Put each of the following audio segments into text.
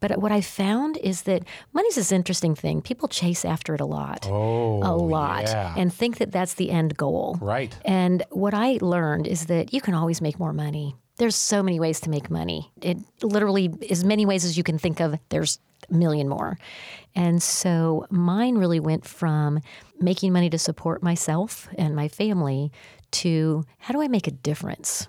But what I found is that money's this interesting thing. People chase after it a lot. Oh, a lot. yeah. And think that that's the end goal. Right. And what I learned is that you can always make more money. There's so many ways to make money. It literally, as many ways as you can think of, there's a million more. And so mine really went from making money to support myself and my family to how do I make a difference?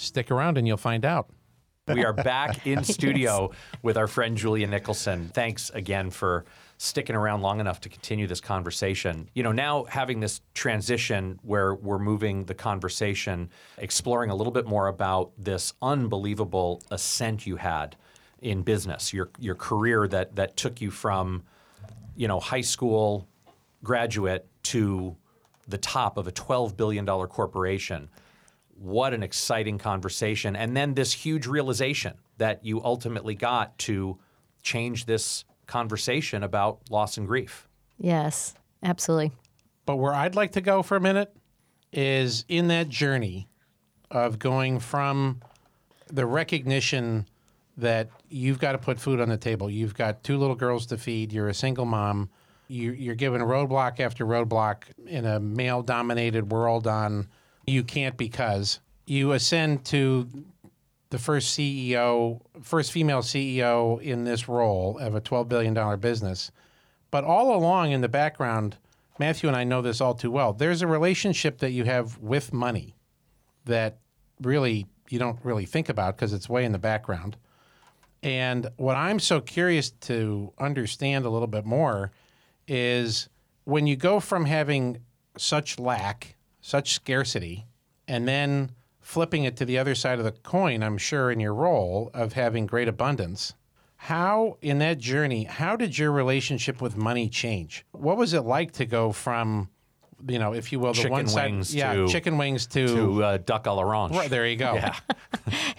Stick around and you'll find out. We are back in studio with our friend Julia Nicholson. Thanks again for sticking around long enough to continue this conversation. You know, now having this transition where we're moving the conversation, exploring a little bit more about this unbelievable ascent you had in business, your your career that that took you from, you know, high school graduate to the top of a $12 billion corporation what an exciting conversation. And then this huge realization that you ultimately got to change this conversation about loss and grief. Yes, absolutely. But where I'd like to go for a minute is in that journey of going from the recognition that you've got to put food on the table. You've got two little girls to feed. You're a single mom. You, you're given roadblock after roadblock in a male dominated world on you can't because you ascend to the first CEO, first female CEO in this role of a $12 billion business. But all along in the background, Matthew and I know this all too well. There's a relationship that you have with money that really you don't really think about because it's way in the background. And what I'm so curious to understand a little bit more is when you go from having such lack, such scarcity, and then flipping it to the other side of the coin, I'm sure in your role of having great abundance. How, in that journey, how did your relationship with money change? What was it like to go from, you know, if you will, the Chicken one side, wings yeah, to- chicken wings to, To uh, duck à l'orange. right there you go. Yeah.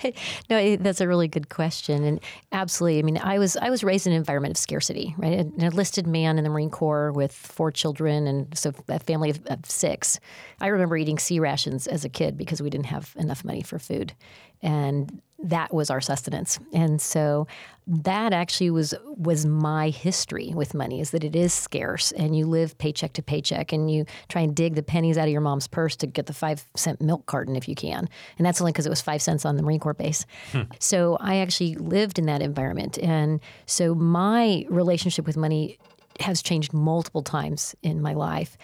No, that's a really good question, and absolutely. I mean, I was I was raised in an environment of scarcity, right? An enlisted man in the Marine Corps with four children, and so a family of, of six. I remember eating C rations as a kid because we didn't have enough money for food, and that was our sustenance. And so that actually was was my history with money is that it is scarce and you live paycheck to paycheck and you try and dig the pennies out of your mom's purse to get the five cent milk carton if you can. And that's only because it was five cents on the Marine Corps base. Hmm. So I actually lived in that environment. And so my relationship with money has changed multiple times in my life.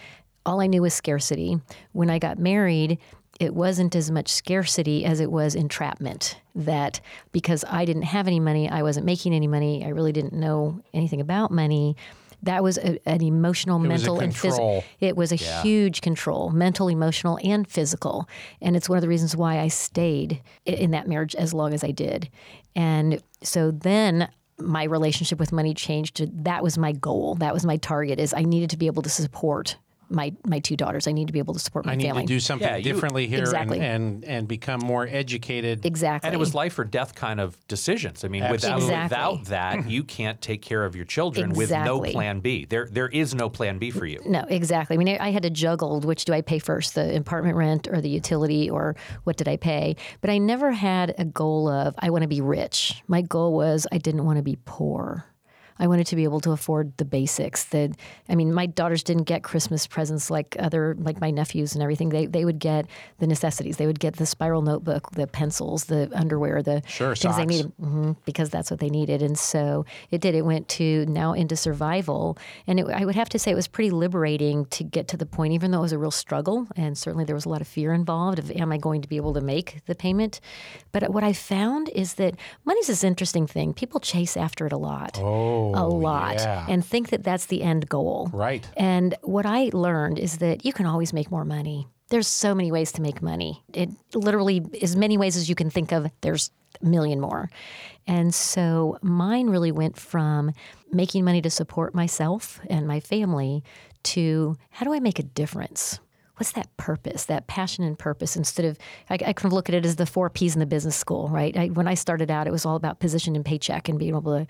All I knew was scarcity. When I got married, it wasn't as much scarcity as it was entrapment. That because I didn't have any money, I wasn't making any money, I really didn't know anything about money. That was a, an emotional, a mental, and physical. It was a huge control, mental, emotional, and physical. And it's one of the reasons why I stayed in that marriage as long as I did. And so then my relationship with money changed to that was my goal. That was my target is I needed to be able to support my my two daughters. I need to be able to support my family. I need family. to do something Yeah, you- differently here Exactly. and, and and become more educated. exactly. And it was life or death kind of decisions. I mean, without, Absolutely. without that, mm-hmm. you can't take care of your children with no Exactly. plan B. There, there is no plan B for you. No, exactly. I mean, I I had to juggle which do I pay first, the apartment rent or the utility, or what did I pay? But I never had a goal of I want to be rich. My goal was I didn't want to be poor. I wanted to be able to afford the basics. That I mean, my daughters didn't get Christmas presents like other like my nephews and everything. They they would get the necessities. They would get the spiral notebook, the pencils, the underwear, the Sure, things they socks. needed hmm because that's what they needed. And so it did. It went to now into survival. And it, I would have to say it was pretty liberating to get to the point, even though it was a real struggle. And certainly there was a lot of fear involved of, am I going to be able to make the payment? But what I found is that money's this interesting thing. People chase after it a lot. Oh, a oh, lot yeah. and think that that's the end goal. Right. And what I learned is that you can always make more money. There's so many ways to make money. It literally, as many ways as you can think of, there's a million more. And so mine really went from making money to support myself and my family to how do I make a difference? What's that purpose, that passion and purpose? Instead of, I, I kind of look at it as the four P's in the business school, right? I, when I started out, it was all about position and paycheck and being able to,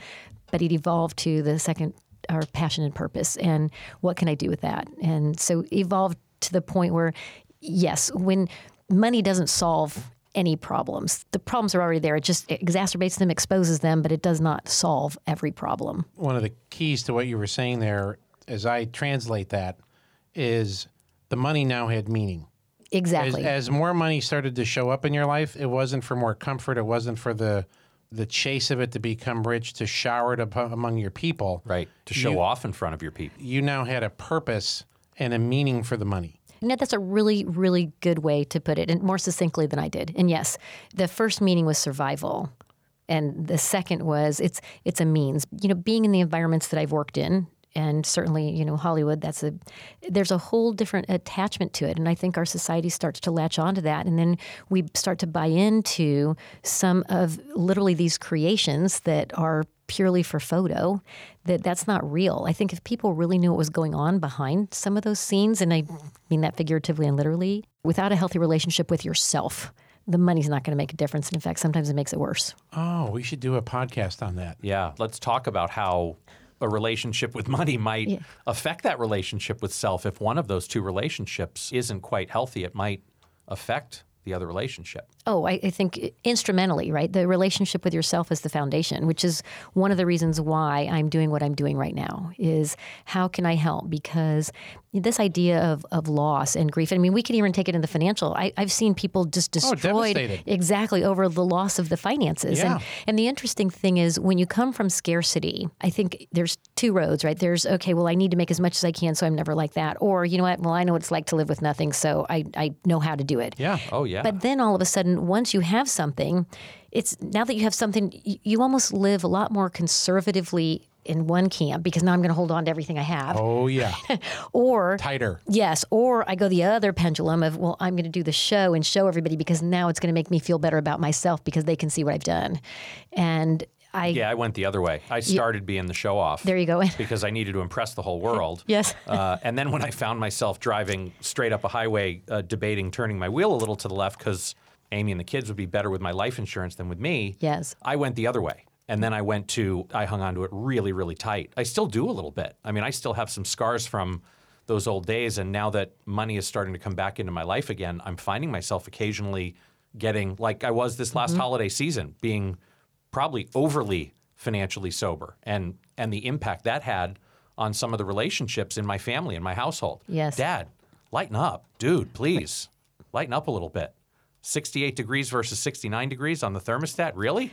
but it evolved to the second our passion and purpose and what can I do with that? And so evolved to the point where, yes, when money doesn't solve any problems, the problems are already there. It just exacerbates them, exposes them, but it does not solve every problem. One of the keys to what you were saying there, as I translate that, is the money now had meaning. Exactly. as more money started to show up in your life, it wasn't for more comfort. It wasn't for the the chase of it to become rich, to shower it upon, among your people. Right. To show You- off in front of your people. You now had a purpose and a meaning for the money. No, that's a really, really good way to put it, and more succinctly than I did. And yes, the first meaning was survival, and the second was it's it's a means. You know, being in the environments that I've worked in, and certainly you know Hollywood. That's a there's a whole different attachment to it, and I think our society starts to latch onto that, and then we start to buy into some of literally these creations that are purely for photo that that's not real i think if people really knew what was going on behind some of those scenes and i mean that figuratively and literally without a healthy relationship with yourself the money's not going to make a difference and in fact sometimes it makes it worse Oh, we should do a podcast on that. Yeah. Let's talk about how a relationship with money might affect that relationship with self. If one of those two relationships isn't quite healthy, it might affect the other relationship. Oh, I, I think instrumentally, right? The relationship with yourself is the foundation, which is one of the reasons why I'm doing what I'm doing right now. Is how can I help? Because this idea of, of loss and grief. I mean, we can even take it in the financial. I, I've seen people just oh, destroyed devastated. exactly over the loss of the finances. Yeah. And and the interesting thing is when you come from scarcity, I think there's two roads, right? There's okay, well, I need to make as much as I can, so I'm never like that. Or you know what? Well, I know what it's like to live with nothing, so I I know how to do it. Yeah. Oh, yeah. But then all of a sudden, once you have something, it's now that you have something, you, you almost live a lot more conservatively in one camp because now I'm going to hold on to everything I have. Oh yeah. Or Tighter. yes, or I go the other pendulum of well, I'm going to do the show and show everybody because now it's going to make me feel better about myself because they can see what I've done. And I yeah, I went the other way. I started being the show off. there you go. because I needed to impress the whole world. Yes. Uh, and then when I found myself driving straight up a highway, uh, debating turning my wheel a little to the left because Amy and the kids would be better with my life insurance than with me. Yes. I went the other way. And then I went to, I hung on to it really, really tight. I still do a little bit. I mean, I still have some scars from those old days. And now that money is starting to come back into my life again, I'm finding myself occasionally getting, like I was this last mm-hmm. holiday season, being probably overly financially sober and and the impact that had on some of the relationships in my family and my household. Yes. Dad, lighten up. Dude, please. Lighten up a little bit. 68 degrees versus 69 degrees on the thermostat? Really?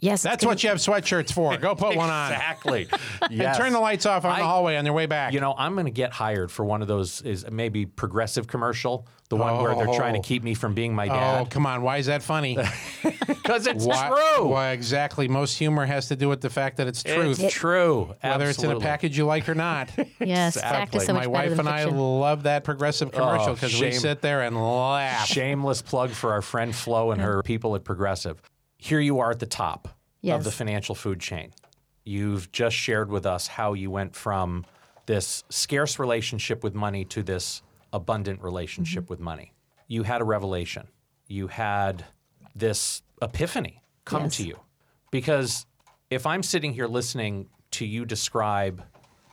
Yes, That's what you have sweatshirts for. Go put one on. Exactly. And yes. turn the lights off on I- the hallway on their way back. You know, I'm going to get hired for one of those is maybe progressive commercial, the one where they're trying to Oh. keep me from being my dad. oh, come on. Why is that funny? Because it's why, true. Why exactly? Most humor has to do with the fact that it's truth. It's true. whether it's in a package you like or not. yes, fact is so much My wife than and I love that progressive commercial Oh, because we sit there and laugh. Shameless plug for our friend Flo and her people at Progressive. Here you are at the top of the financial food chain. You've just shared with us how you went from this scarce relationship with money to this abundant relationship Mm-hmm. with money. You had a revelation. You had this epiphany come Yes. to you. Because if I'm sitting here listening to you describe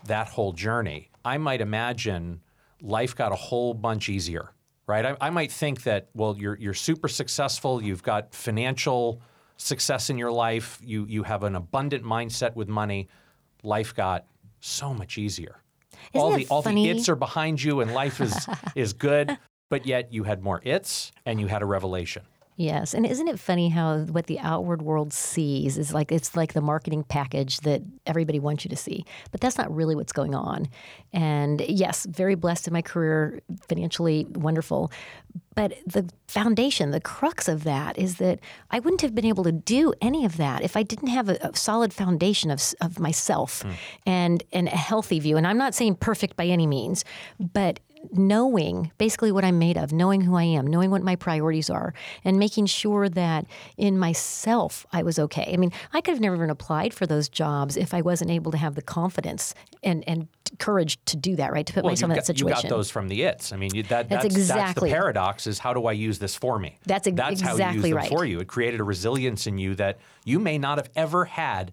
that whole journey, I might imagine life got a whole bunch easier, right? I, I might think that, well, you're, you're super successful, you've got financial success in your life, you, you have an abundant mindset with money. Life got so much easier. All Isn't the it all the its are behind you and life is is good, but yet you had more its and you had a revelation. Yes, and isn't it funny how what the outward world sees is like it's like the marketing package that everybody wants you to see, but that's not really what's going on. And yes, very blessed in my career, financially wonderful, but the foundation, the crux of that is that I wouldn't have been able to do any of that if I didn't have a, a solid foundation of, of myself hmm. and, and a healthy view. And I'm not saying perfect by any means, but knowing basically what I'm made of, knowing who I am, knowing what my priorities are, and making sure that in myself I was okay. I mean, I could have never even applied for those jobs if I wasn't able to have the confidence and, and courage to do that, right? To put Well, myself you in got, that you situation. got those from the its. I mean, you, that, That's that's, exactly- that's the paradox is how do I use this for me? That's ex- that's how you use exactly them right. for you. It created a resilience in you that you may not have ever had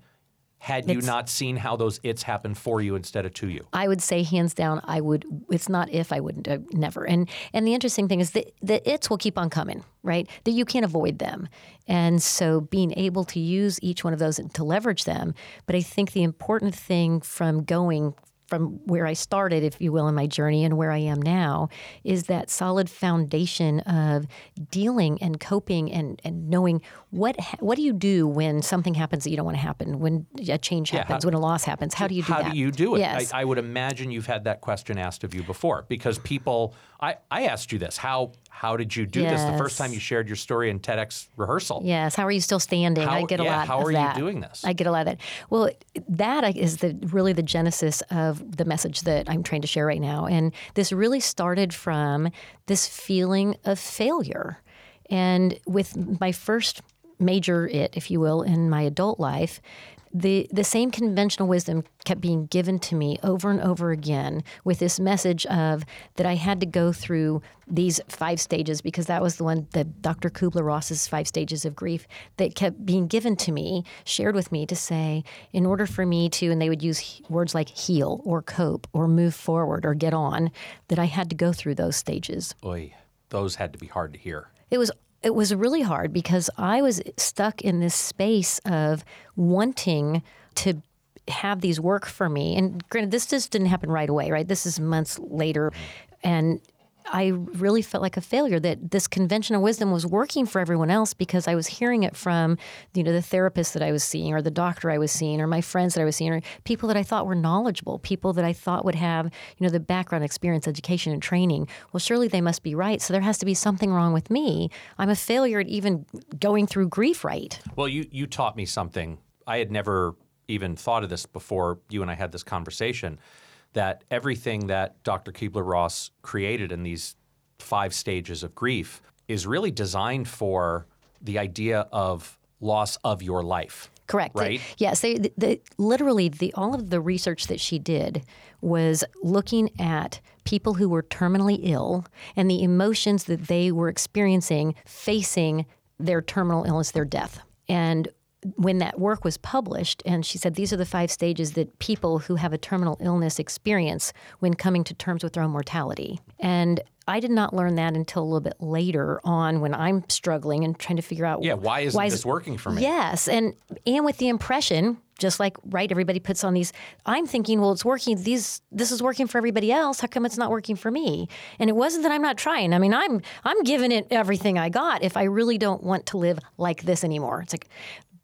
had you It's- not seen how those its happen for you instead of to you. I would say hands down, I would. It's not if I wouldn't, uh, never. And and the interesting thing is that the its will keep on coming, right? That you can't avoid them, and so being able to use each one of those to leverage them. But I think the important thing from going from where I started, if you will, in my journey and where I am now, is that solid foundation of dealing and coping and, and knowing what what do you do when something happens that you don't want to happen, when a change how- happens, when a loss happens. How do you do How that? How do you do it? Yes. I, I would imagine you've had that question asked of you before because people. I, I asked you this. How how did you do this the first time you shared your story in TEDx rehearsal? Yes. How are you still standing? I How- get a yeah, lot. how of are you that. doing this? I get a lot of that. Well, that is the really the genesis of the message that I'm trying to share right now, and this really started from this feeling of failure, and with my first major it, if you will, in my adult life. The, the same conventional wisdom kept being given to me over and over again with this message of that I had to go through these five stages because that was the one that Dr. Kubler Ross's five stages of grief that kept being given to me, shared with me to say, in order for me to, and they would use words like heal or cope or move forward or get on, that I had to go through those stages Oy, those had to be hard to hear. it was it was really hard because I was stuck in this space of wanting to have these work for me. And granted, this just didn't happen right away, right? This is months later, and I really felt like a failure that this conventional wisdom was working for everyone else because I was hearing it from, you know, the therapist that I was seeing or the doctor I was seeing or my friends that I was seeing or people that I thought were knowledgeable, people that I thought would have, you know, the background experience, education and training. Well, surely they must be right. So there has to be something wrong with me. I'm a failure at even going through grief right. Well, you you taught me something. I had never even thought of this before you and I had this conversation. That everything that Dr. Kubler Ross created in these five stages of grief is really designed for the idea of loss of your life. Correct. Right? Yes. They, the, the, literally, the all of the research that she did was looking at people who were terminally ill and the emotions that they were experiencing facing their terminal illness, their death. And when that work was published, and she said these are the five stages that people who have a terminal illness experience when coming to terms with their own mortality. And I did not learn that until a little bit later on when I'm struggling and trying to figure out Yeah, why isn't is- this working for me? Yes, and and with the impression, just like right, everybody puts on these. I'm thinking, well, it's working. These this is working for everybody else. How come it's not working for me? And it wasn't that I'm not trying. I mean, I'm I'm giving it everything I got. If I really don't want to live like this anymore, it's like.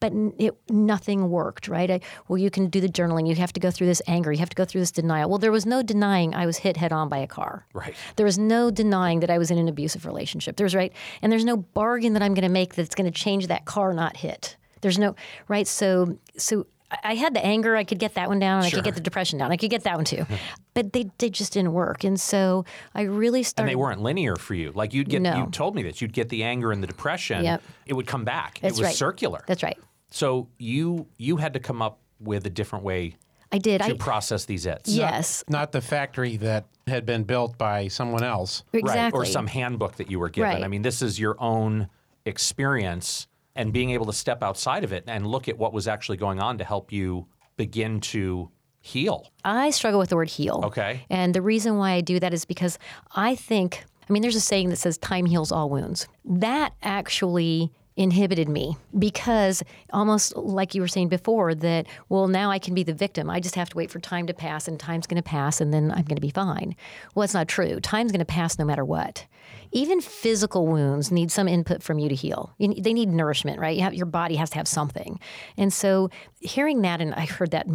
But it, nothing worked, right? I, well, you can do the journaling. You have to go through this anger. You have to go through this denial. Well, there was no denying I was hit head on by a car. Right. There was no denying that I was in an abusive relationship. There's right, and there's no bargain that I'm going to make that's going to change that car not hit. There's no right. So so I- I had the anger. I could get that one down. and I could get the depression down. I could get that one too, but they they just didn't work. And so I really started. And they weren't linear for you. Like you'd get, No. you told me this, you'd get the anger and the depression. Yep. It would come back. That's it was right. circular. That's right. So you you had to come up with a different way I did. to I process these its. yes, Not the factory that had been built by someone else. exactly. Right. Or some handbook that you were given. Right. I mean, this is your own experience and being able to step outside of it and look at what was actually going on to help you begin to heal. I struggle with the word heal. Okay. And the reason why I do that is because I think, I mean, there's a saying that says time heals all wounds. That actually inhibited me because almost like you were saying before that well now I can be the victim. I just have to wait for time to pass and time's going to pass and then I'm going to be fine. Well it's not true. Time's going to pass no matter what. Even physical wounds need some input from you to heal. You, they need nourishment right? You have, your body has to have something. And so hearing that and I heard that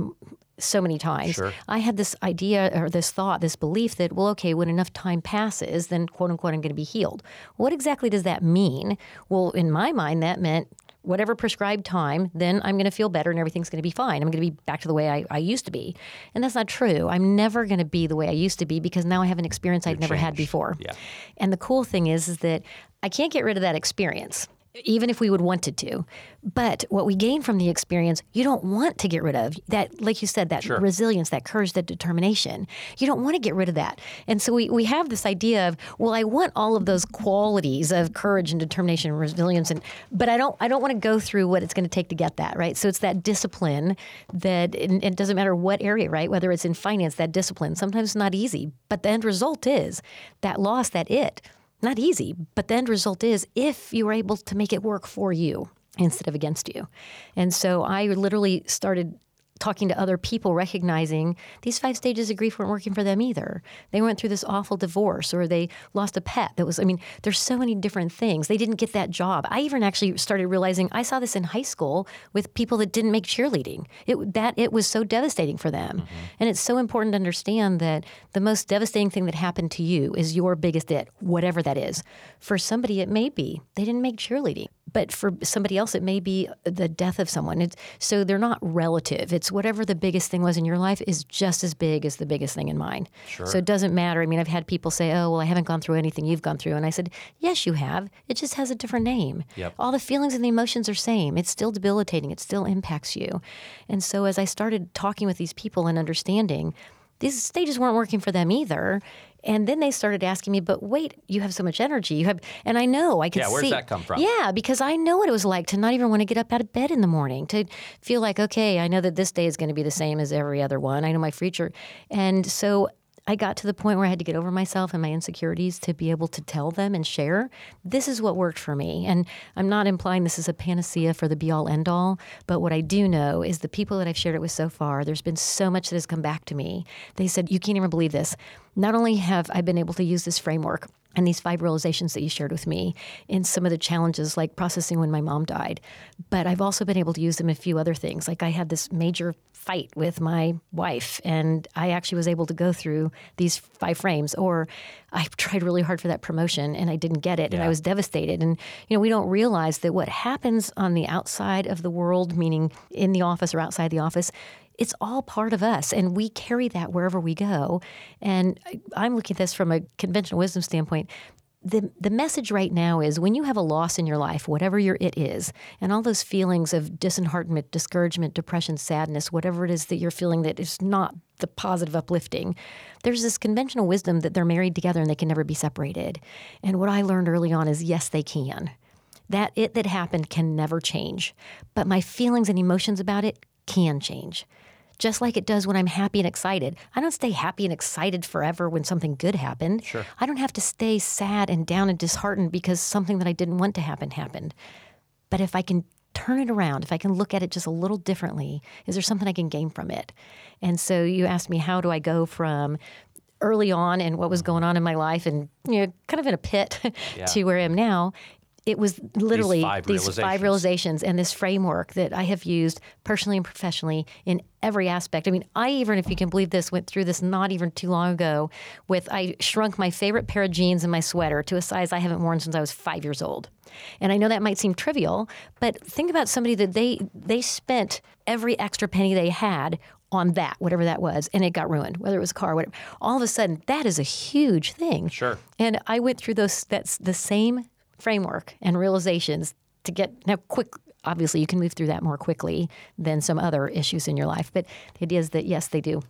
so many times. Sure. I had this idea or this thought, this belief that, well, okay, when enough time passes, then quote unquote, I'm going to be healed. What exactly does that mean? Well, in my mind, that meant whatever prescribed time, then I'm going to feel better and everything's going to be fine. I'm going to be back to the way I, I used to be. And that's not true. I'm never going to be the way I used to be because now I have an experience I've never had before. Yeah. And the cool thing is, is that I can't get rid of that experience. Even if we would wanted to. But what we gain from the experience, you don't want to get rid of. That, like you said, that resilience, that courage, that determination. You don't want to get rid of that. And so we, we have this idea of, well, I want all of those qualities of courage and determination and resilience and but I don't I don't want to go through what it's going to take to get that, right? So it's that discipline that and it doesn't matter what area, right? Whether it's in finance, that discipline. Sometimes it's not easy, but the end result is that loss, that it not easy, but the end result is if you were able to make it work for you instead of against you. And so I literally started talking to other people, recognizing these five stages of grief weren't working for them either. They went through this awful divorce or they lost a pet that was, I mean, there's so many different things. They didn't get that job. I even actually started realizing I saw this in high school with people that didn't make cheerleading. It, that it was so devastating for them. Mm-hmm. And it's so important to understand that the most devastating thing that happened to you is your biggest it, whatever that is. For somebody, it may be they didn't make cheerleading but for somebody else it may be the death of someone it's, so they're not relative it's whatever the biggest thing was in your life is just as big as the biggest thing in mine. Sure. so it doesn't matter. I mean i've had people say oh well i haven't gone through anything you've gone through. And i said yes you have. It just has a different name. Yep. all the feelings and the emotions are same. It's still debilitating. It still impacts you. And so as i started talking with these people and understanding these stages weren't working for them either. And then they started asking me, but wait, you have so much energy. You have, and I know I can see. Yeah, where's see. that come from? Yeah, because I know what it was like to not even want to get up out of bed in the morning, to feel like, okay, I know that this day is going to be the same as every other one. I know my future. And so I got to the point where I had to get over myself and my insecurities to be able to tell them and share. This is what worked for me. And I'm not implying this is a panacea for the be all end all, but what I do know is the people that I've shared it with so far, there's been so much that has come back to me. They said, You can't even believe this. Not only have I been able to use this framework, and these five realizations that you shared with me in some of the challenges like processing when my mom died. But I've also been able to use them in a few other things. Like I had this major fight with my wife, and I actually was able to go through these five frames. Or I tried really hard for that promotion and I didn't get it, and I was devastated. And you know, we don't realize that what happens on the outside of the world, meaning in the office or outside the office, it's all part of us and we carry that wherever we go and I- i'm looking at this from a conventional wisdom standpoint the, the message right now is when you have a loss in your life, whatever your it is, and all those feelings of disheartenment, discouragement, depression, sadness, whatever it is that you're feeling that is not the positive uplifting, there's this conventional wisdom that they're married together and they can never be separated. And what I learned early on is yes, they can. That it that happened can never change, but my feelings and emotions about it can change. Just like it does when I'm happy and excited. I don't stay happy and excited forever when something good happened. Sure. I don't have to stay sad and down and disheartened because something that I didn't want to happen happened. But if I can turn it around, if I can look at it just a little differently, is there something I can gain from it? And so you asked me, how do I go from early on and what was going on in my life and you know kind of in a pit Yeah. to where I am now? It was literally five these five realizations. realizations and this framework that I have used personally and professionally in every aspect. I mean, I even, if you can believe this, went through this not even too long ago with I shrunk my favorite pair of jeans and my sweater to a size I haven't worn since I was five years old. And I know that might seem trivial, but think about somebody that they they spent every extra penny they had on that, whatever that was, and it got ruined, whether it was a car, whatever. All of a sudden, that is a huge thing. Sure. And I went through those that's the same framework and realizations to get now quick obviously you can move through that more quickly than some other issues in your life. But the idea is that yes, they do.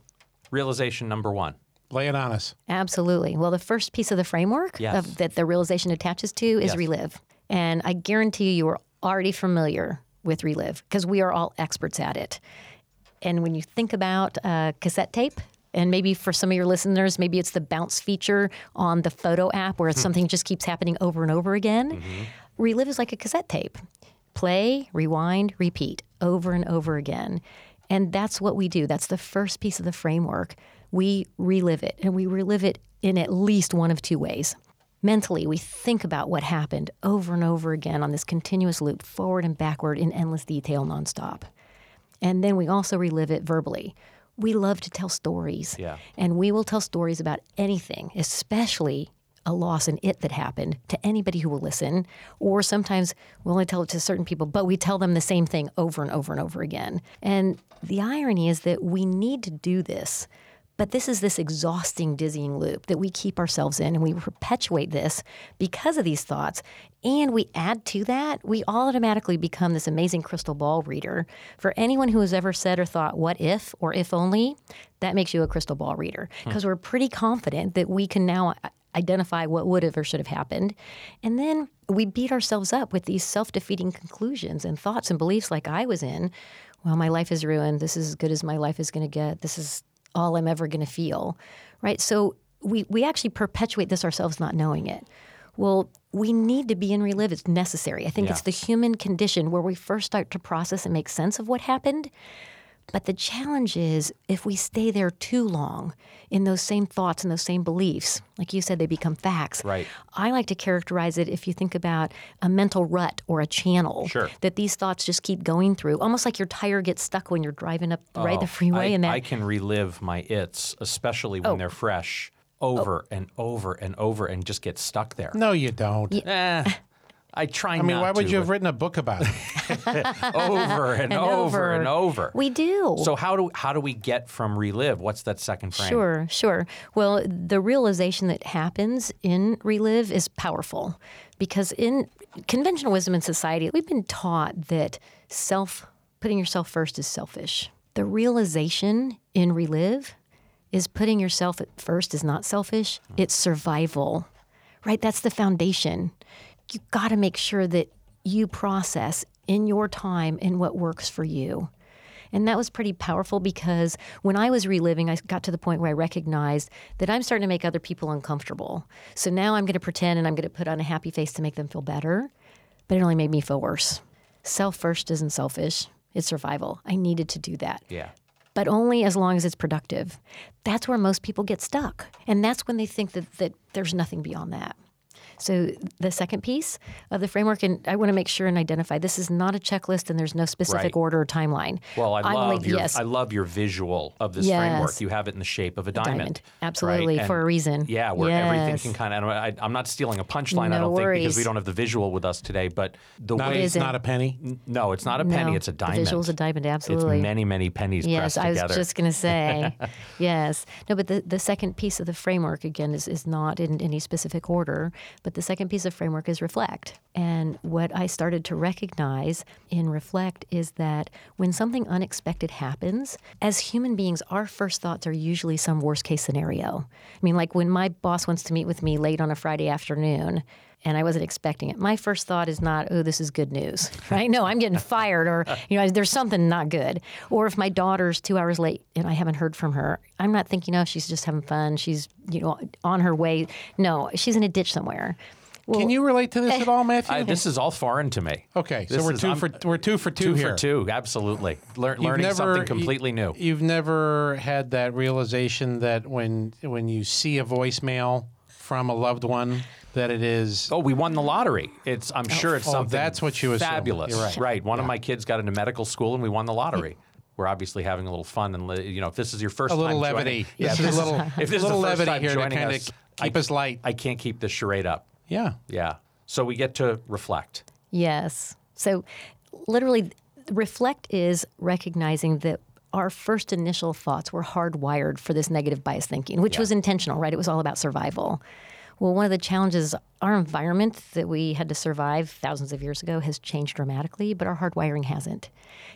Realization number one. Lay it on us. Absolutely. Well, the first piece of the framework Yes. of, that the realization attaches to is Yes. relive. And I guarantee you, you are already familiar with relive because we are all experts at it. And when you think about uh, cassette tape, and maybe for some of your listeners, maybe it's the bounce feature on the photo app where hmm. something just keeps happening over and over again. Mm-hmm. Relive is like a cassette tape play, rewind, repeat over and over again. And that's what we do. That's the first piece of the framework. We relive it, and we relive it in at least one of two ways. Mentally, we think about what happened over and over again on this continuous loop, forward and backward in endless detail nonstop. And then we also relive it verbally. We love to tell stories. Yeah. And we will tell stories about anything, especially a loss and it that happened to anybody who will listen. Or sometimes we only tell it to certain people, but we tell them the same thing over and over and over again. And the irony is that we need to do this. But this is this exhausting, dizzying loop that we keep ourselves in, and we perpetuate this because of these thoughts. And we add to that, we automatically become this amazing crystal ball reader. For anyone who has ever said or thought, what if or if only, that makes you a crystal ball reader hmm. because we're pretty confident that we can now uh, identify what would have or should have happened. And then we beat ourselves up with these self defeating conclusions and thoughts and beliefs like I was in. Well, my life is ruined. This is as good as my life is going to get. This is all I'm ever going to feel. Right? So we, we actually perpetuate this ourselves not knowing it. Well, we need to be in relive. It's necessary. I think Yeah. it's the human condition where we first start to process and make sense of what happened. But the challenge is if we stay there too long in those same thoughts and those same beliefs, like you said, they become facts. Right. I like to characterize it if you think about a mental rut or a channel Sure. that these thoughts just keep going through, almost like your tire gets stuck when you're driving up right the freeway. Oh, I, and that I can relive my its, especially Oh. when they're fresh, over and over and over, and just get stuck there. No, you don't. Eh, I try. I mean, why would you have written a book about it? over and, over and over? We do. So how do how do we get from relive? What's that second frame? Sure, sure. Well, the realization that happens in relive is powerful because in conventional wisdom in society, we've been taught that self putting yourself first is selfish. The realization in relive is putting yourself at first is not selfish, uh-huh. it's survival. Right? That's the foundation. You got to make sure that you process in your time and what works for you. And that was pretty powerful because when I was reliving, I got to the point where I recognized that I'm starting to make other people uncomfortable. So now I'm going to pretend and I'm going to put on a happy face to make them feel better, but it only made me feel worse. Self first isn't selfish, it's survival. I needed to do that Yeah. but only as long as it's productive. That's where most people get stuck. And that's when they think that, that there's nothing beyond that. So, the second piece of the framework, and I want to make sure and identify this is not a checklist and there's no specific Right. order or timeline. Well, I I'm love like, your yes, I love your visual of this Yes. framework. You have it in the shape of a diamond. diamond. right? Absolutely, for a reason. Yeah, where everything can kind of. I, I'm not stealing a punchline. I don't think because we don't have the visual with us today. But the Not, way it's not a penny. no, it's not a penny. No, it's a the diamond. visual's a diamond, absolutely. It's many many pennies Yes, pressed I was together. just going to say, yes. No, but the, the second piece of the framework, again, is, is not in any specific order, but the second piece of framework is reflect. And what I started to recognize in reflect is that when something unexpected happens, as human beings, our first thoughts are usually some worst case scenario. I mean, like when my boss wants to meet with me late on a Friday afternoon, and I wasn't expecting it. My first thought is not, oh, this is good news, right? No, I'm getting fired, or you know, there's something not good. Or if my daughter's two hours late and I haven't heard from her, I'm not thinking, oh, she's just having fun. She's you know on her way. No, she's in a ditch somewhere. Can you relate to this at all, Matthew? I, this is all foreign to me. okay, so we're is- 2 I'm- for we're two for two, Two here. for two, absolutely. Lear, learning never- something you- completely new. You've never had that realization that when when you see a voicemail from a loved one that it is Oh, we won the lottery. It's. I'm oh, sure it's oh, something. that's what you assume. Fabulous. You're right. One of my kids got into medical school, and we won the lottery. We're obviously having a little fun, and you know, if this is your first a little time levity. joining, yeah, This is a little if this little is the first levity time here to joining kind us, of keep I, us light. I can't keep this charade up. yeah. Yeah. So we get to reflect. Yes. So, literally, reflect is recognizing that our first initial thoughts were hardwired for this negative bias thinking, which was intentional, right? It was all about survival. Well, one of the challenges, our environment that we had to survive thousands of years ago has changed dramatically, but our hardwiring hasn't.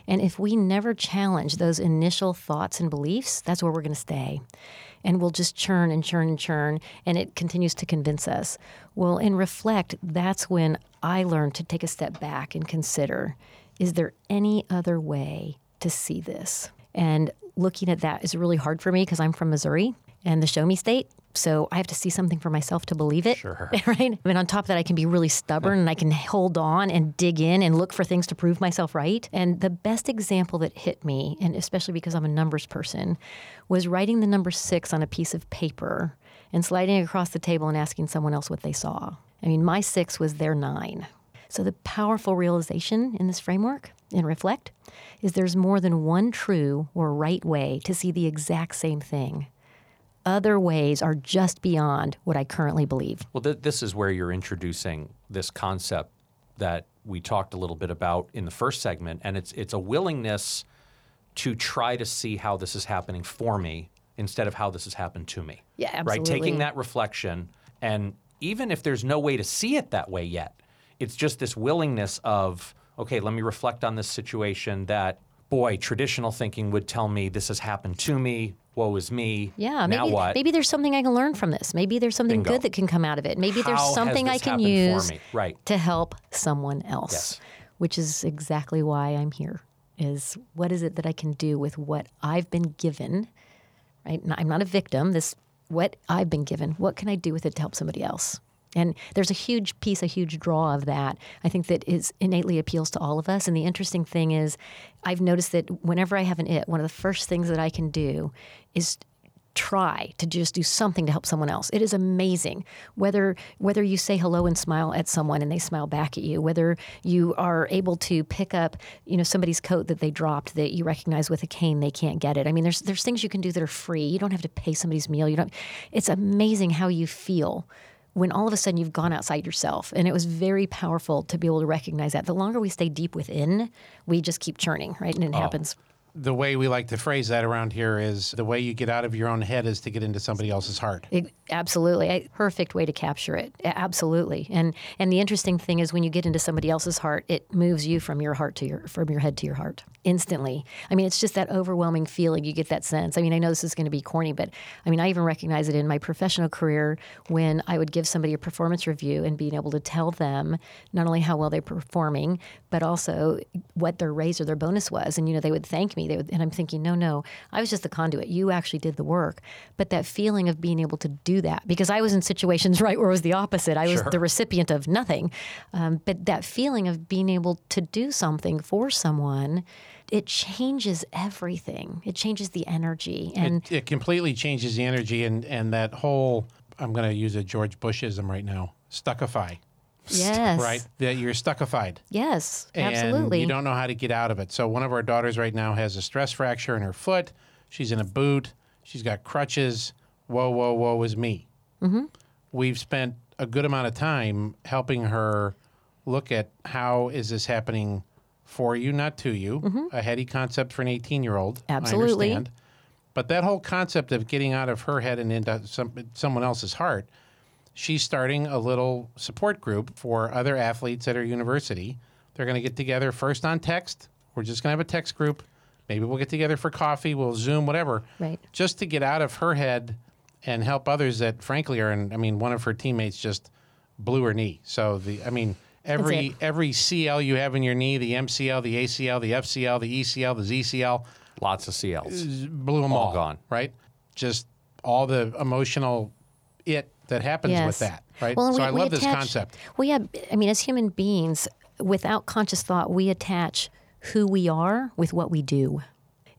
And if we never challenge those initial thoughts and beliefs, that's where we're going to stay. And we'll just churn and churn and churn, and it continues to convince us. Well, in reflect, that's when I learned to take a step back and consider is there any other way to see this? And looking at that is really hard for me because I'm from Missouri and the show me state. So I have to see something for myself to believe it. Sure. Right. And on top of that, I can be really stubborn and I can hold on and dig in and look for things to prove myself right. And the best example that hit me, and especially because I'm a numbers person, was writing the number six on a piece of paper and sliding it across the table and asking someone else what they saw. I mean, my six was their nine. So the powerful realization in this framework and reflect is there's more than one true or right way to see the exact same thing. Other ways are just beyond what I currently believe. Well, th- this is where you're introducing this concept that we talked a little bit about in the first segment, and it's it's a willingness to try to see how this is happening for me instead of how this has happened to me. Yeah, absolutely. Right, taking that reflection, and even if there's no way to see it that way yet, it's just this willingness of okay, let me reflect on this situation that. Boy, traditional thinking would tell me this has happened to me. Woe is me. Yeah, Now maybe what? maybe there's something I can learn from this. Maybe there's something Bingo. good that can come out of it. Maybe How there's something I can use? Right. to help someone else. Yes. Which is exactly why I'm here. Is what is it that I can do with what I've been given? Right? I'm not a victim. This what I've been given. What can I do with it to help somebody else? And there's a huge piece, a huge draw of that. I think that is innately appeals to all of us. And the interesting thing is, I've noticed that whenever I have an it, one of the first things that I can do is try to just do something to help someone else. It is amazing whether whether you say hello and smile at someone and they smile back at you, whether you are able to pick up, you know, somebody's coat that they dropped that you recognize with a cane they can't get it. I mean, there's there's things you can do that are free. You don't have to pay somebody's meal. You don't it's amazing how you feel when all of a sudden you've gone outside yourself. And it was very powerful to be able to recognize that. The longer we stay deep within, we just keep churning, right? And it happens. The way we like to phrase that around here is the way you get out of your own head is to get into somebody else's heart. It, absolutely, A perfect way to capture it. Absolutely, and and the interesting thing is when you get into somebody else's heart, it moves you from your heart to your from your head to your heart instantly. I mean, it's just that overwhelming feeling. You get that sense. I mean, I know this is going to be corny, but I mean, I even recognize it in my professional career when I would give somebody a performance review and being able to tell them not only how well they're performing, but also what their raise or their bonus was. And you know, they would thank me. They would, and I'm thinking, no, no, I was just the conduit. You actually did the work. But that feeling of being able to do that, because I was in situations right where it was the opposite. I was Sure. the recipient of nothing. Um, but that feeling of being able to do something for someone, it changes everything. It changes the energy. And it, it completely changes the energy and, and that whole I'm going to use a George Bushism right now stuckify yes, right that you're stuckified yes, and absolutely. you don't know how to get out of it so one of our daughters right now has a stress fracture in her foot she's in a boot she's got crutches whoa whoa whoa is me mm-hmm. we've spent a good amount of time helping her look at how is this happening for you not to you a heady concept for an 18 year old Mm-hmm. Absolutely. I understand. But that whole concept of getting out of her head and into some, someone else's heart, she's starting a little support group for other athletes at her university. They're going to get together first on text. We're just going to have a text group. Maybe we'll get together for coffee. We'll Zoom, whatever. Right. Just to get out of her head and help others that, frankly, are. In, I mean, one of her teammates just blew her knee. So the, I mean, every every CL you have in your knee, the MCL, the ACL, the FCL, the ECL, the ZCL, Lots of CLs. blew them All all, gone. right? Just all the emotional it that happens with that, right? Well, so we- I love this attach- concept. Well, yeah. I mean, as human beings, without conscious thought, we attach who we are with what we do.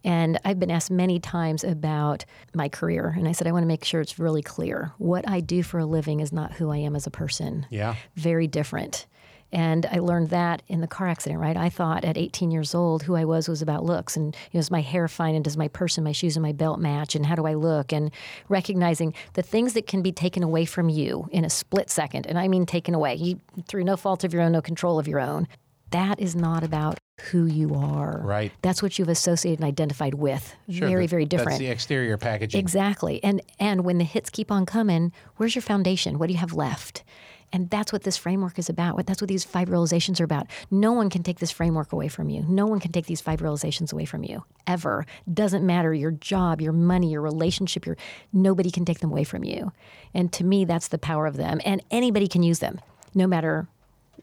And I've been asked many times about my career, and I said I want to make sure it's really clear. What I do for a living is not who I am as a person. Yeah. Very different. And I learned that in the car accident, right? I thought at 18 years old who I was was about looks and you know, is my hair fine and does my purse and my shoes and my belt match and how do I look and recognizing the things that can be taken away from you in a split second. And I mean taken away you, through no fault of your own, no control of your own. That is not about who you are. Right. That's what you've associated and identified with. Sure, very, very different. That's the exterior packaging. Exactly. And and when the hits keep on coming, where's your foundation? What do you have left? And that's what this framework is about. What that's what these five realizations are about. No one can take this framework away from you. No one can take these five realizations away from you. Ever. Doesn't matter your job, your money, your relationship, your nobody can take them away from you. And to me that's the power of them. And anybody can use them. No matter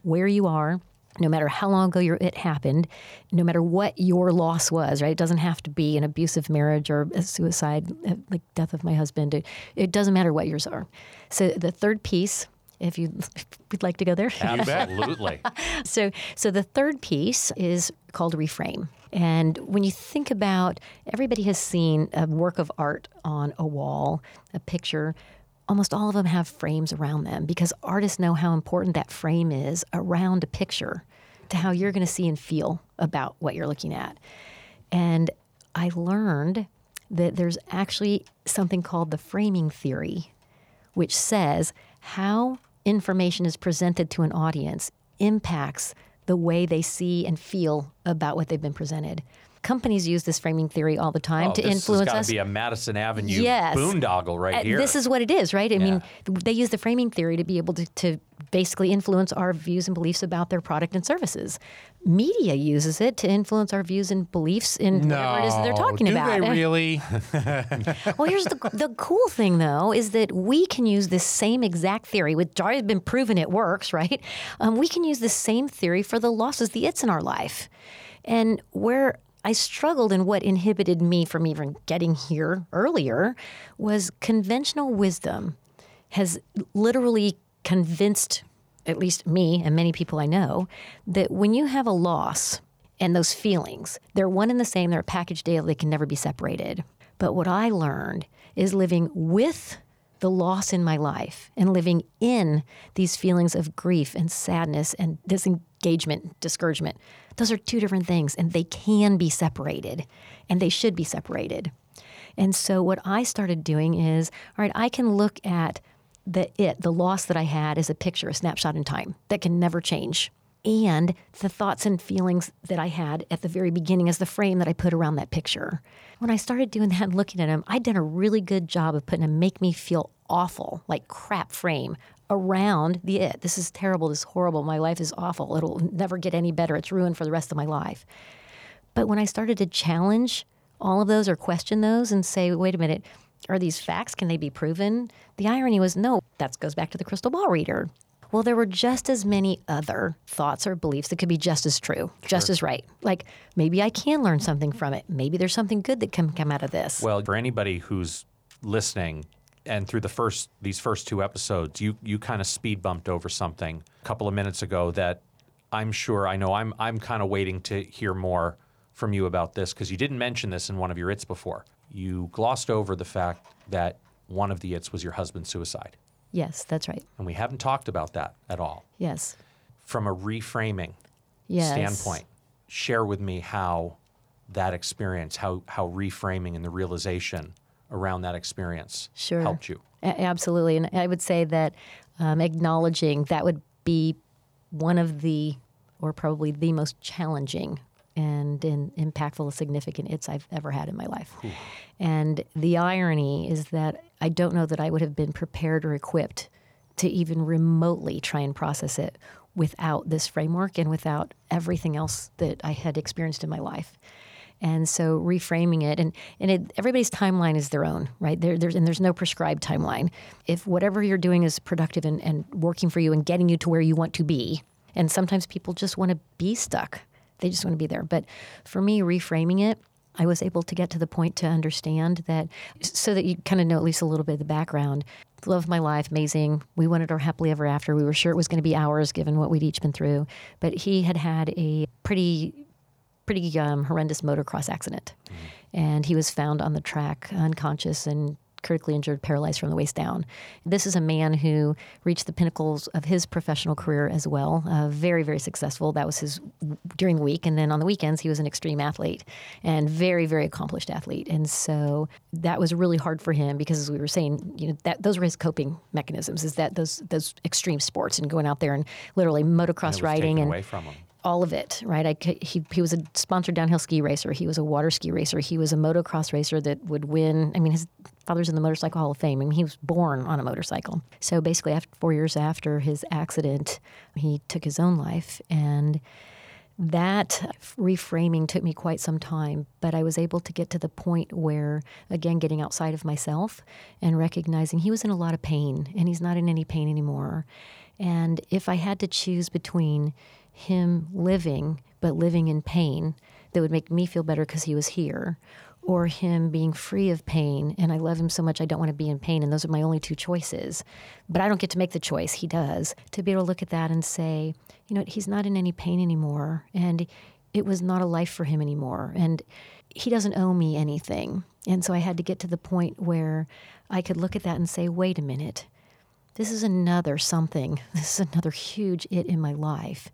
where you are, no matter how long ago it happened, no matter what your loss was, right? It doesn't have to be an abusive marriage or a suicide, uh, like death of my husband. It doesn't matter what yours are. So the third piece, if you would like to go there, Absolutely. so so the third piece is called reframe. And when you think about everybody has seen a work of art on a wall, a picture, almost all of them have frames around them because artists know how important that frame is around a picture. to how you're going to see and feel about what you're looking at. And I learned that there's actually something called the framing theory, which says how information is presented to an audience impacts the way they see and feel about what they've been presented. Companies use this framing theory all the time Oh, to this influence has us. got to be a Madison Avenue Yes. boondoggle right Uh, here. This is what it is, right? I mean, they use the framing theory to be able to, to basically influence our views and beliefs about their product and services. Media uses it to influence our views and beliefs in whatever it is that they're talking do about. they really? Well, here's the the cool thing though is that we can use this same exact theory, which already been proven it works, right? Um, we can use the same theory for the losses, the its in our life, and where. I struggled and what inhibited me from even getting here earlier was conventional wisdom has literally convinced at least me and many people I know that when you have a loss and those feelings, they're one and the same, they're a package deal, they can never be separated. But what I learned is living with the loss in my life and living in these feelings of grief and sadness and disengagement, discouragement. Those are two different things and they can be separated and they should be separated. And so what I started doing is, all right, I can look at the it, the loss that I had as a picture, a snapshot in time that can never change. And the thoughts and feelings that I had at the very beginning as the frame that I put around that picture. When I started doing that and looking at them, I'd done a really good job of putting a make me feel awful, like crap frame around the it. This is terrible, this is horrible, my life is awful, it'll never get any better, it's ruined for the rest of my life. But when I started to challenge all of those or question those and say, wait a minute, are these facts? Can they be proven? The irony was no, that goes back to the crystal ball reader. Well, there were just as many other thoughts or beliefs that could be just as true, just as right. Like maybe I can learn something from it. Maybe there's something good that can come out of this. Well, for anybody who's listening, and through the first these first two episodes, you you kind of speed bumped over something a couple of minutes ago that I'm sure I know I'm I'm kind of waiting to hear more from you about this because you didn't mention this in one of your its before. You glossed over the fact that one of the its was your husband's suicide, yes, that's right. and we haven't talked about that at all. Yes. From a reframing Yes. standpoint, share with me how that experience, how how reframing and the realization around that experience Sure. helped you. A- absolutely. And I would say that um, acknowledging that would be one of the, or probably the most challenging and, and impactful, significant it's I've ever had in my life. And the irony is that I don't know that I would have been prepared or equipped to even remotely try and process it without this framework and without everything else that I had experienced in my life. And so reframing it, and, and it, everybody's timeline is their own, right? There, there's, and there's no prescribed timeline. If whatever you're doing is productive and, and working for you and getting you to where you want to be, and sometimes people just want to be stuck, they just want to be there. But for me, reframing it, I was able to get to the point to understand that, so that you kind of know at least a little bit of the background. Love my life, amazing. We wanted our happily ever after. We were sure it was going to be ours given what we'd each been through. But he had had a pretty pretty um, horrendous motocross accident. And he was found on the track unconscious and critically injured, paralyzed from the waist down. This is a man who reached the pinnacles of his professional career as well. Uh, very, very successful. That was his during the week. And then on the weekends, he was an extreme athlete and very, very accomplished athlete. And so that was really hard for him because, as we were saying, you know, that those were his coping mechanisms. Is that those those extreme sports and going out there and literally motocross was riding and away from him. All of it, right? I, he, he was a sponsored downhill ski racer. He was a water ski racer. He was a motocross racer that would win. I mean, his father's in the Motorcycle Hall of Fame. I mean, he was born on a motorcycle. So basically, after four years after his accident, he took his own life. And that reframing took me quite some time, but I was able to get to the point where, again, getting outside of myself and recognizing he was in a lot of pain and he's not in any pain anymore. And if I had to choose between him living, but living in pain that would make me feel better because he was here, or him being free of pain and I love him so much I don't want to be in pain and those are my only two choices. But I don't get to make the choice, he does. To be able to look at that and say, you know, he's not in any pain anymore and it was not a life for him anymore and he doesn't owe me anything. And so I had to get to the point where I could look at that and say, wait a minute. This is another something. This is another huge it in my life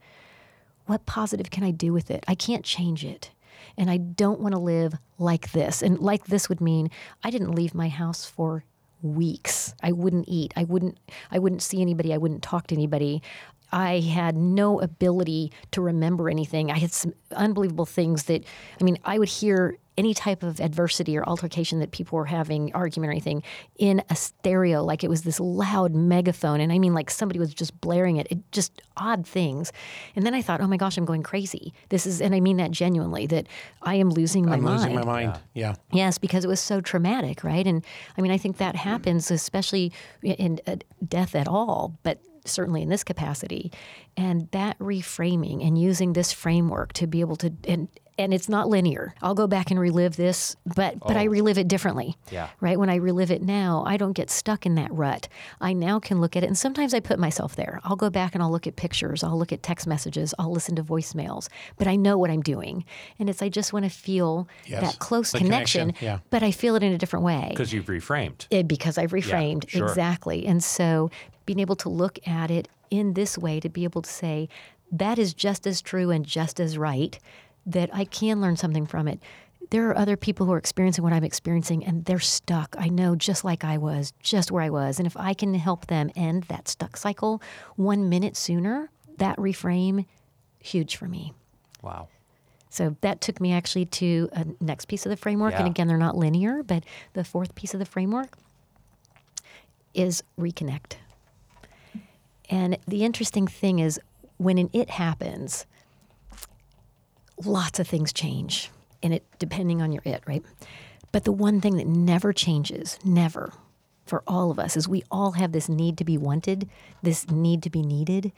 what positive can I do with it? I can't change it. And I don't want to live like this. And like this would mean I didn't leave my house for weeks. I wouldn't eat. I wouldn't I wouldn't see anybody. I wouldn't talk to anybody. I had no ability to remember anything. I had some unbelievable things that I mean, I would hear any type of adversity or altercation that people were having, argument or anything, in a stereo, like it was this loud megaphone. And I mean, like somebody was just blaring it, it just odd things. And then I thought, oh my gosh, I'm going crazy. This is, and I mean that genuinely, that I am losing my mind. I'm mind. losing my mind. Yeah. Yes, because it was so traumatic, right? And I mean, I think that happens, especially in uh, death at all, but certainly in this capacity. And that reframing and using this framework to be able to, and and it's not linear. I'll go back and relive this, but but I oh. relive it differently. Yeah. Right. When I relive it now, I don't get stuck in that rut. I now can look at it, and sometimes I put myself there. I'll go back and I'll look at pictures. I'll look at text messages. I'll listen to voicemails. But I know what I'm doing, and it's I just want to feel Yes. that close The connection. connection, yeah. But I feel it in a different way Because you've reframed. it, because I've reframed sure. exactly. And so being able to look at it in this way, to be able to say, that is just as true and just as right, that I can learn something from it. There are other people who are experiencing what I'm experiencing and they're stuck. I know just like I was, just where I was. And if I can help them end that stuck cycle one minute sooner, that reframe, huge for me. Wow. So that took me actually to a next piece of the framework. And again, they're not linear, but the fourth piece of the framework is reconnect. And the interesting thing is when an it happens, lots of things change in it depending on your it, right? But the one thing that never changes, never, for all of us is we all have this need to be wanted, this need to be needed,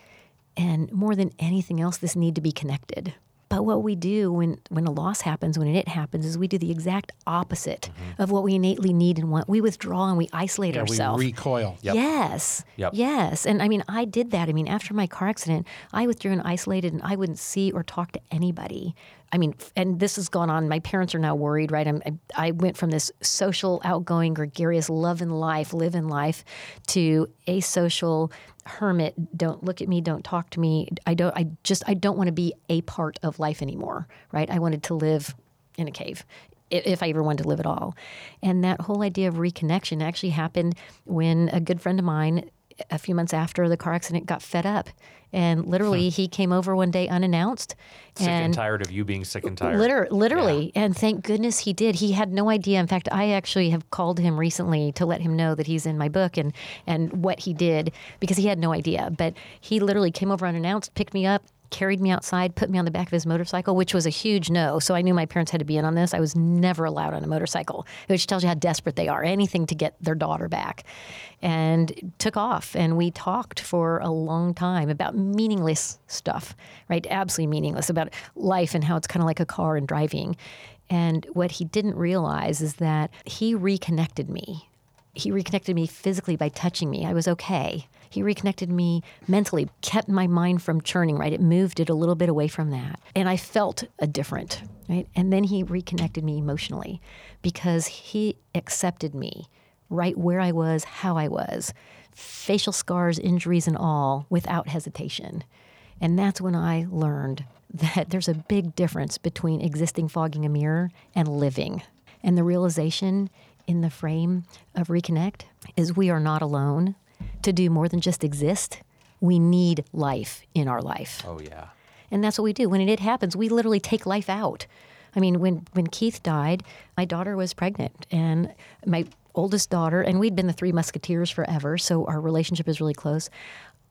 and more than anything else, this need to be connected. But what we do when, when a loss happens, when it happens, is we do the exact opposite mm-hmm. of what we innately need and want. We withdraw and we isolate Yeah, we ourselves. recoil. Yes. Yep. Yes. And I mean, I did that. I mean, after my car accident, I withdrew and isolated and I wouldn't see or talk to anybody. I mean, and this has gone on. My parents are now worried, right? I'm, I, I went from this social, outgoing, gregarious, love in life, live in life, to a social hermit. Don't look at me. Don't talk to me. I don't. I just. I don't want to be a part of life anymore, right? I wanted to live in a cave if I ever wanted to live at all. And that whole idea of reconnection actually happened when a good friend of mine, a few months after the car accident, got fed up. And literally, he came over one day unannounced. Sick and, and tired of you being sick and tired. Liter- literally. And thank goodness he did. He had no idea. In fact, I actually have called him recently to let him know that he's in my book and, and what he did because he had no idea. But he literally came over unannounced, picked me up, carried me outside, put me on the back of his motorcycle, which was a huge no. So I knew my parents had to be in on this. I was never allowed on a motorcycle, which tells you how desperate they are, anything to get their daughter back. And took off. And we talked for a long time about meaningless stuff, right? Absolutely meaningless about life and how it's kind of like a car and driving. And what he didn't realize is that he reconnected me he reconnected me physically by touching me. I was okay. He reconnected me mentally, kept my mind from churning, right? It moved it a little bit away from that. And I felt a different, right? And then he reconnected me emotionally because he accepted me right where I was, how I was, facial scars, injuries, and all without hesitation. And that's when I learned that there's a big difference between existing fogging a mirror and living. And the realization in the frame of Reconnect is we are not alone to do more than just exist. We need life in our life. Oh yeah. And that's what we do. When it happens, we literally take life out. I mean, when, when Keith died, my daughter was pregnant, and my oldest daughter, and we'd been the three musketeers forever, so our relationship is really close.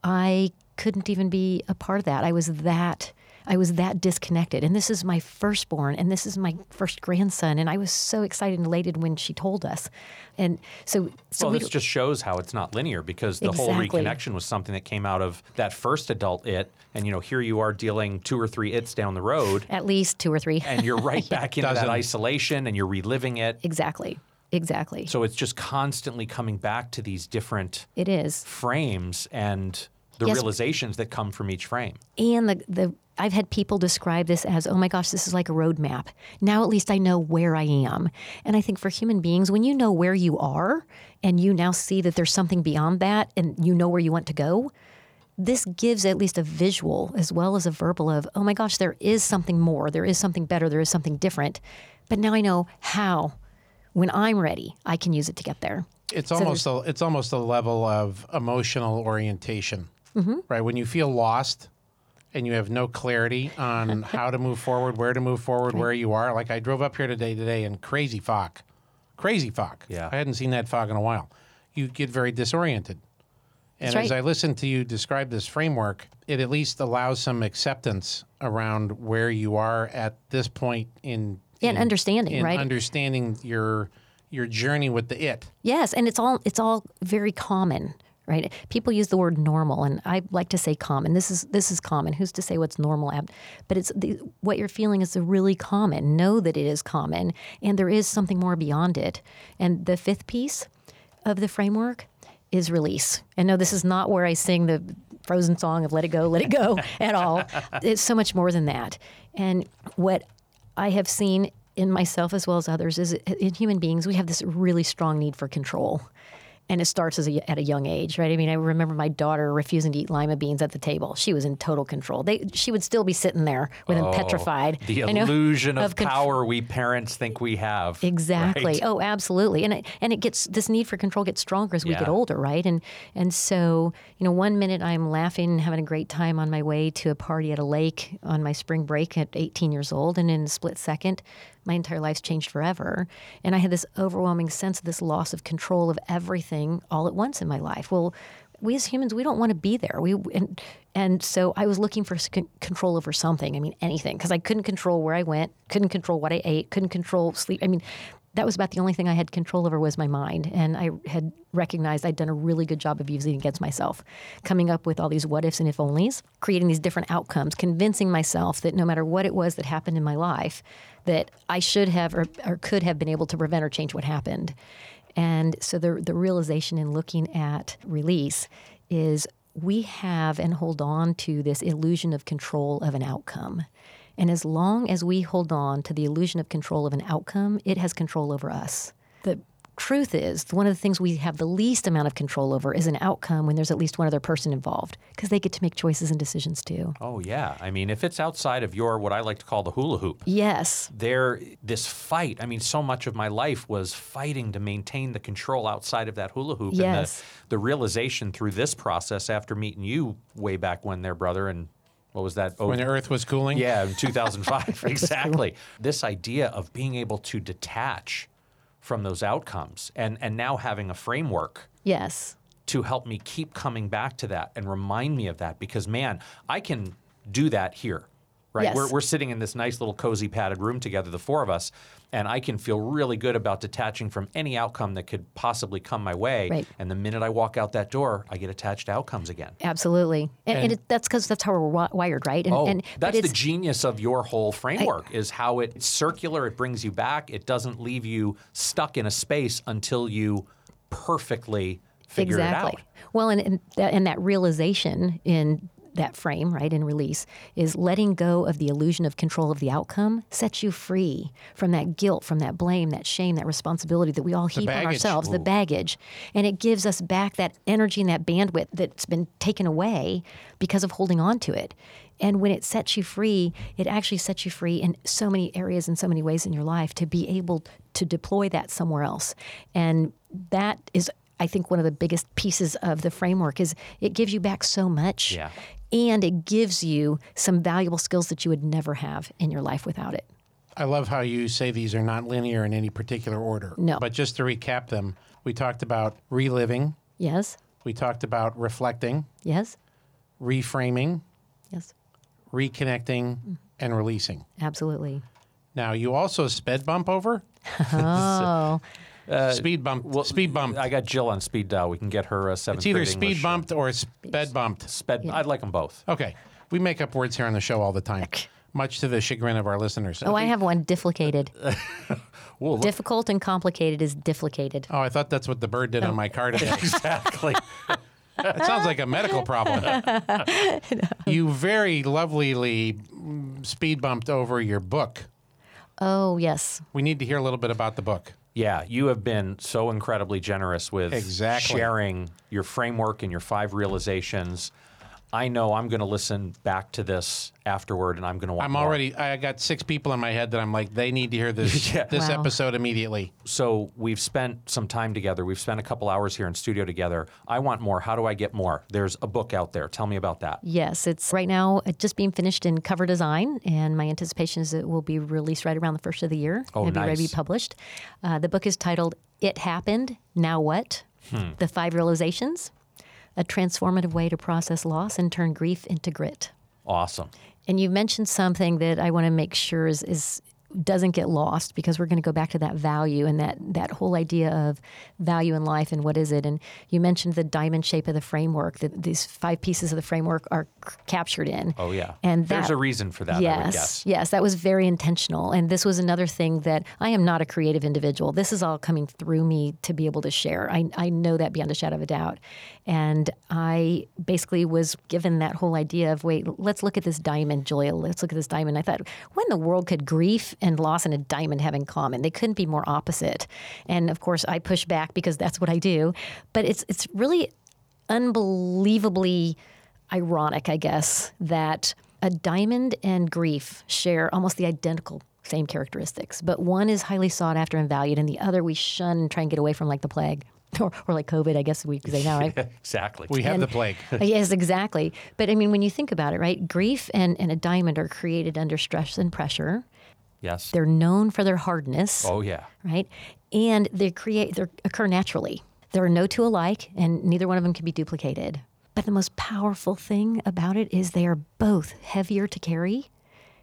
I couldn't even be a part of that. I was that. I was that disconnected. And this is my firstborn, and this is my first grandson. And I was so excited and elated when she told us. And so, so well, we this just shows how it's not linear because the whole reconnection was something that came out of that first adult it, and you know here you are dealing two or three its down the road, at least two or three. and you're right back into that isolation, and you're reliving it. exactly. Exactly. So it's just constantly coming back to these different it is. frames and the Yes. realizations that come from each frame. And the, the I've had people describe this as, oh my gosh, this is like a roadmap. Now at least I know where I am. And I think for human beings, when you know where you are and you now see that there's something beyond that and you know where you want to go, this gives at least a visual as well as a verbal of, oh my gosh, there is something more, there is something better, there is something different. But now I know how, when I'm ready, I can use it to get there. It's almost a, it's almost a level of emotional orientation, Mm-hmm. right? When you feel lost and you have no clarity on how to move forward, where to move forward, where you are. Like I drove up here today today in crazy fog, crazy fog. Yeah. I hadn't seen that fog in a while. You get very disoriented. And That's as. I listen to you describe this framework, it at least allows some acceptance around where you are at this point in And in- understanding, in right? Understanding your your journey with the it. Yes, and it's all it's all very common, right? People use the word normal, and I like to say common. This is this is common. Who's to say what's normal? But it's the, what you're feeling is really common. Know that it is common, and there is something more beyond it. And the fifth piece of the framework is release. And no, this is not where I sing the Frozen song of "Let It Go, Let It Go" at all. It's so much more than that. And what I have seen in myself as well as others is in human beings we have this really strong need for control. And it starts as a, at a young age, right? I mean, I remember my daughter refusing to eat lima beans at the table. She was in total control. They, she would still be sitting there with them oh, petrified. Oh, The I know, illusion of, con- power we parents think we have. Exactly. right? Oh, absolutely. And it, and it gets this need for control gets stronger as we Yeah. get older, right? And and so you know, one minute I'm laughing and having a great time on my way to a party at a lake on my spring break at 18 years old, and in a split second, my entire life's changed forever. And I had this overwhelming sense of this loss of control of everything all at once in my life. Well. We as humans, we don't want to be there. We and, and so I was looking for con- control over something. I mean, anything, because I couldn't control where I went, couldn't control what I ate, couldn't control sleep. I mean, that was about the only thing I had control over was my mind. And I had recognized I'd done a really good job of using against myself, coming up with all these what ifs and if onlys, creating these different outcomes, convincing myself that no matter what it was that happened in my life, that I should have or, or could have been able to prevent or change what happened. And so the, the realization in looking at release is we have and hold on to this illusion of control of an outcome. And as long as we hold on to the illusion of control of an outcome, it has control over us. The truth is, one of the things we have the least amount of control over is an outcome when there's at least one other person involved, because they get to make choices and decisions too. Oh yeah. I mean, if it's outside of your what I like to call the hula hoop, Yes, there this fight. I mean, so much of my life was fighting to maintain the control outside of that hula hoop. Yes. And the, the realization through this process after meeting you way back when there, brother, and what was that? Oh, When the earth was cooling. yeah, in 2005. exactly. This idea of being able to detach from those outcomes and, and now having a framework yes, to help me keep coming back to that and remind me of that because man i can do that here right Yes. we're, we're sitting in this nice little cozy padded room together the four of us and i can feel really good about detaching from any outcome that could possibly come my way Right. and the minute i walk out that door i get attached to outcomes again absolutely. And, and, And- it, that's because that's how we're wired, right? And, Oh, and that's the genius of your whole framework is how it's circular. It brings you back. It doesn't leave you stuck in a space until you perfectly figure exactly. it out. Well, and and that, and that realization in that frame, right, in release, is letting go of the illusion of control of the outcome sets you free from that guilt, from that blame, that shame, that responsibility that we all heap on ourselves, the baggage. And it gives us back that energy and that bandwidth that's been taken away because of holding on to it. And when it sets you free, it actually sets you free in so many areas in so many ways in your life to be able to deploy that somewhere else. And that is I think one of the biggest pieces of the framework is it gives you back so much. Yeah. And it gives you some valuable skills that you would never have in your life without it. I love how you say these are not linear in any particular order. No. But just to recap them, we talked about reliving, Yes? we talked about reflecting, Yes? reframing, Yes. reconnecting, and releasing. Absolutely. Now, you also sped bump over? Oh, Uh, speed bump. speed bump. I got Jill on speed dial. We can get her a seventh it's either speed English. bumped or sped bumped. Sped. I'd like them both. Okay. We make up words here on the show all the time, much to the chagrin of our listeners. oh, I have one difflicated. Well, Difficult and complicated is difflicated. Oh, I thought that's what the bird did on my oh. car today. exactly. That sounds like a medical problem. You very lovelily speed bumped over your book. Oh, yes. We need to hear a little bit about the book. Yeah, you have been so incredibly generous with Exactly. sharing your framework and your five realizations. I know I'm going to listen back to this afterward, and I'm going to want. I'm more. already. I got six people in my head that I'm like, they need to hear this Yeah. this Wow. episode immediately. So we've spent some time together. We've spent a couple hours here in studio together. I want more. How do I get more? There's a book out there. Tell me about that. Yes, it's right now uh, just being finished in cover design, and my anticipation is it will be released right around the first of the year. Oh, It'll be ready to be published. Uh, the book is titled "It Happened. Now What? Hmm. The Five Realizations: A Transformative Way to Process Loss and Turn Grief into Grit." Awesome. And you mentioned something that I want to make sure is, is doesn't get lost because we're going to go back to that value and that that whole idea of value in life and what is it. And you mentioned the diamond shape of the framework that these five pieces of the framework are c- captured in. Oh yeah. And there's a reason for that. I Yes, yes, that was very intentional. And this was another thing that I am not a creative individual. This is all coming through me to be able to share. I, I know that beyond a shadow of a doubt. And I basically was given that whole idea of wait, let's look at this diamond, Julia. Let's look at this diamond. I thought, when the world could grief and loss and a diamond have in common? They couldn't be more opposite. And of course, I push back because that's what I do. But it's it's really unbelievably ironic, I guess, that a diamond and grief share almost the identical same characteristics, but one is highly sought after and valued, and the other we shun and try and get away from like the plague. Or, or like COVID, I guess we could say now, right? Exactly. We have And- the plague. yes, exactly. But I mean, when you think about it, right? Grief and, and a diamond are created under stress and pressure. Yes. They're known for their hardness Oh yeah. right? And they create they occur naturally. There are no two alike, and neither one of them can be duplicated. But the most powerful thing about it is they are both heavier to carry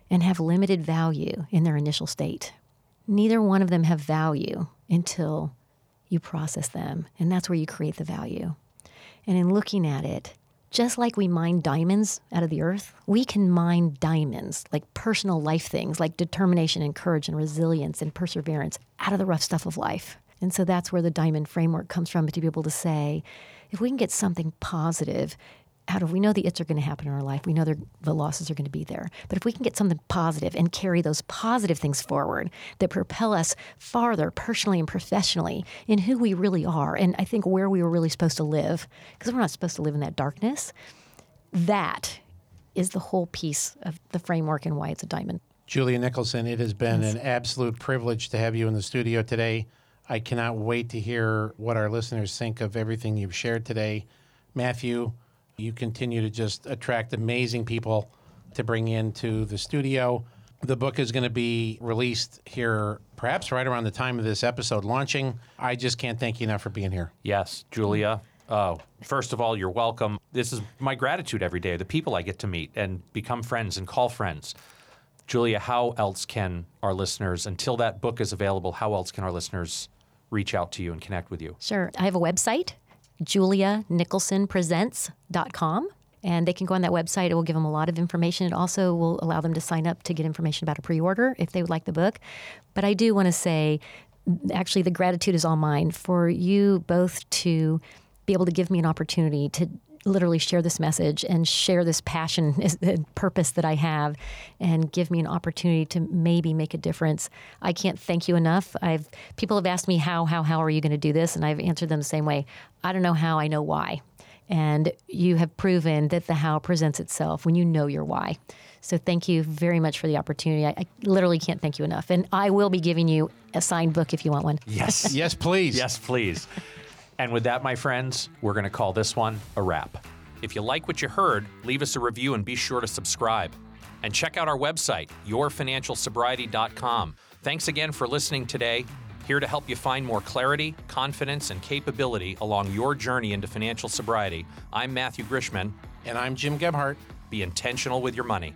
and have limited value in their initial state. Neither one of them have value until you process them, and that's where you create the value. And in looking at it, just like we mine diamonds out of the earth, we can mine diamonds, like personal life things, like determination and courage and resilience and perseverance, out of the rough stuff of life. And so that's where the diamond framework comes from to be able to say, if we can get something positive out do we know the its are going to happen in our life, we know the losses are going to be there. But if we can get something positive and carry those positive things forward that propel us farther personally and professionally in who we really are, and I think where we were really supposed to live, because we're not supposed to live in that darkness, that is the whole piece of the framework and why it's a diamond. Julia Nicholson, it has been an absolute privilege to have you in the studio today. I cannot wait to hear what our listeners think of everything you've shared today. Matthew, you continue to just attract amazing people to bring into the studio. The book is going to be released here, perhaps right around the time of this episode launching. I just can't thank you enough for being here. Yes, Julia. Oh, first of all, you're welcome. This is my gratitude every day. The people I get to meet and become friends and call friends. Julia, how else can our listeners, until that book is available, how else can our listeners reach out to you and connect with you? Sure. I have a website, julianicholsonpresents.com. And they can go on that website. It will give them a lot of information. It also will allow them to sign up to get information about a pre order if they would like the book. But I do want to say, actually, the gratitude is all mine for you both to be able to give me an opportunity to literally share this message and share this passion and uh, purpose that I have and give me an opportunity to maybe make a difference. I can't thank you enough. I've people have asked me how how how are you going to do this and I've answered them the same way. I don't know how, I know why. And you have proven that the how presents itself when you know your why. So thank you very much for the opportunity. I, I literally can't thank you enough. And I will be giving you a signed book if you want one. Yes. Yes, please. Yes, please. And with that, my friends, we're going to call this one a wrap. If you like what you heard, leave us a review and be sure to subscribe. And check out our website, yourfinancialsobriety.com. Thanks again for listening today. Here to help you find more clarity, confidence, and capability along your journey into financial sobriety. I'm Matthew Grishman. And I'm Jim Gebhardt. Be intentional with your money.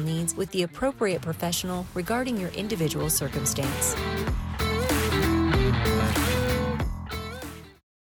needs with the appropriate professional regarding your individual circumstance.